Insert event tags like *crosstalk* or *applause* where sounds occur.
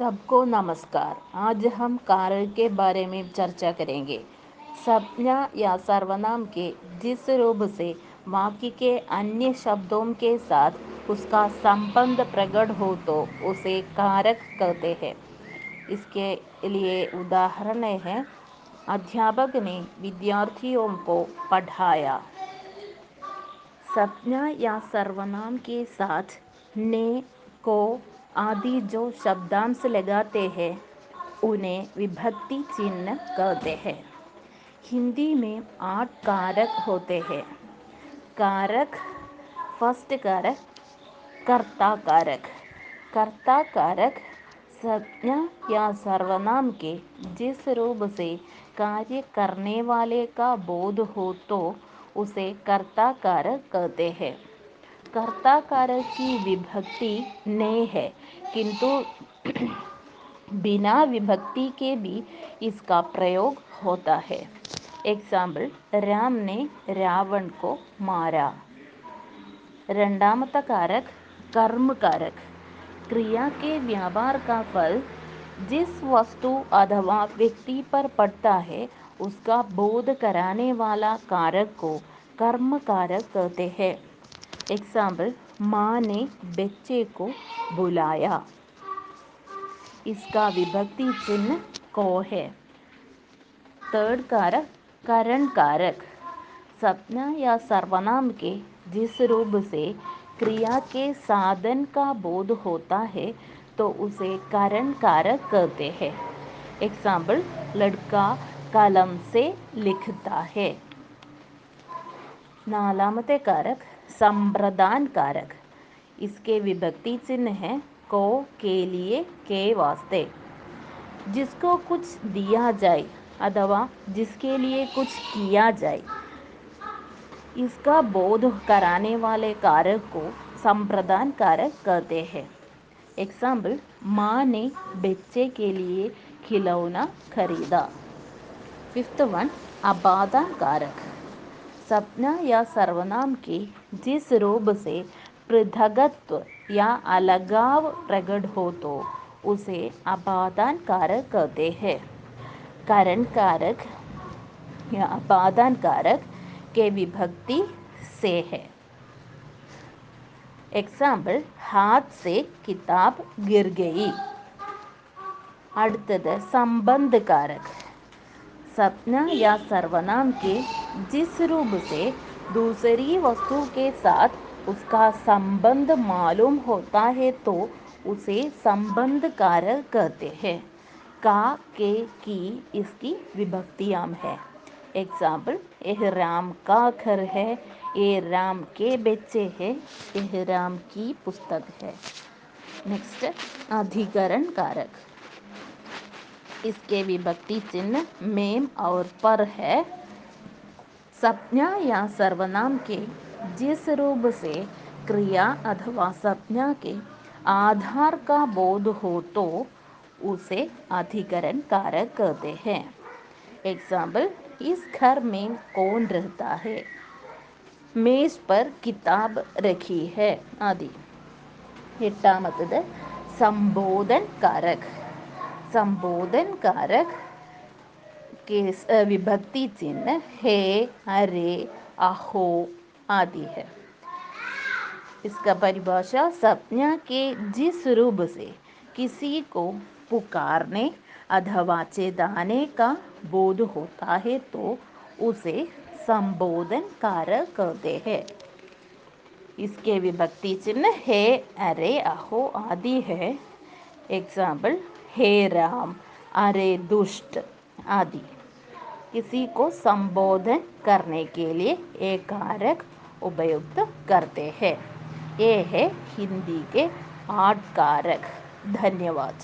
सबको नमस्कार। आज हम कारक के बारे में चर्चा करेंगे। संज्ञा या सर्वनाम के जिस रूप से वाक्य के अन्य शब्दों के साथ उसका संबंध प्रकट हो तो उसे कारक कहते हैं। इसके लिए उदाहरण है। अध्यापक ने विद्यार्थियों को पढ़ाया। संज्ञा या सर्वनाम के साथ ने को आदि जो शब्दांश लगाते हैं, उन्हें विभक्ति चिन्ह कहते हैं। हिंदी में आठ कारक होते हैं। कारक, फ़र्स्ट कारक, कर्ता कारक। कर्ता कारक, संज्ञा या सर्वनाम के जिस रूप से कार्य करने वाले का बोध हो तो उसे कर्ता कारक कहते हैं। कर्ता कारक की विभक्ति ने है किंतु *clears throat* बिना विभक्ति के भी इसका प्रयोग होता है एग्जाम्पल राम ने रावण को मारा രണ്ടാമത്തെ कारक कर्म कारक क्रिया के व्यापार का फल जिस वस्तु अथवा व्यक्ति पर पड़ता है उसका बोध कराने वाला कारक को कर्म कारक कहते हैं एग्ज़ाम्पल माँ ने बच्चे को बुलाया। इसका विभक्ति चिन्ह को है। थर्ड कारक, करण कारक। संज्ञा या सर्वनाम के जिस रूप से क्रिया के साधन का बोध होता है तो उसे करण कारक कहते हैं। एग्ज़ाम्पल लड़का कलम से लिखता है। नालामते कारक संप्रदान कारक इसके विभक्ति चिन्ह है को, के लिए, के वास्ते। जिसको कुछ दिया जाए अथवा जिसके लिए कुछ किया जाए, इसका बोध कराने वाले कारक को संप्रदान कारक कहते हैं। एग्ज़ाम्पल माँ ने बच्चे के लिए खिलौना खरीदा। फिफ्थ वन अबादान कारक संज्ञा या सर्वनाम के जिस रूप से पृथकत्व या अलगाव प्रकट हो तो उसे अपादान कारक कहते हैं करण कारक या अपादान कारक के विभक्ति से है एग्जाम्पल हाथ से किताब गिर गई അടുത്തത് संबंध कारक संज्ञा या सर्वनाम के जिस रूप से दूसरी वस्तु के साथ उसका संबंध मालूम होता है तो उसे संबंध कारक कहते हैं। का, के, की इसकी विभक्तियाम है। एग्ज़ाम्पल यह राम का घर है। ये राम के बच्चे हैं। यह राम की पुस्तक है। नेक्स्ट अधिकरण कारक इसके विभक्ति चिन्ह मेम और पर है। संज्ञा या सर्वनाम के जिस रूप से क्रिया अथवा संज्ञा के आधार का बोध हो तो उसे अधिकरण कारक कहते हैं एग्जाम्पल इस घर में कौन रहता है मेज पर किताब रखी है आदि എട്ടാമത്തത് संबोधन कारक संबोधन कारक के विभक्ति चिन्ह हे, अरे, अहो आदि है। इसका परिभाषा संज्ञा के जिस रूप से किसी को पुकारने अथवा चेताने का बोध होता है तो उसे संबोधन कारक कहते हैं। इसके विभक्ति चिन्ह हे, अरे, अहो आदि है। एग्ज़ाम्पल हे राम, अरे दुष्ट आदि। किसी को संबोधन करने के लिए एक कारक उपयुक्त करते हैं। ये है हिंदी के आठ कारक। धन्यवाद।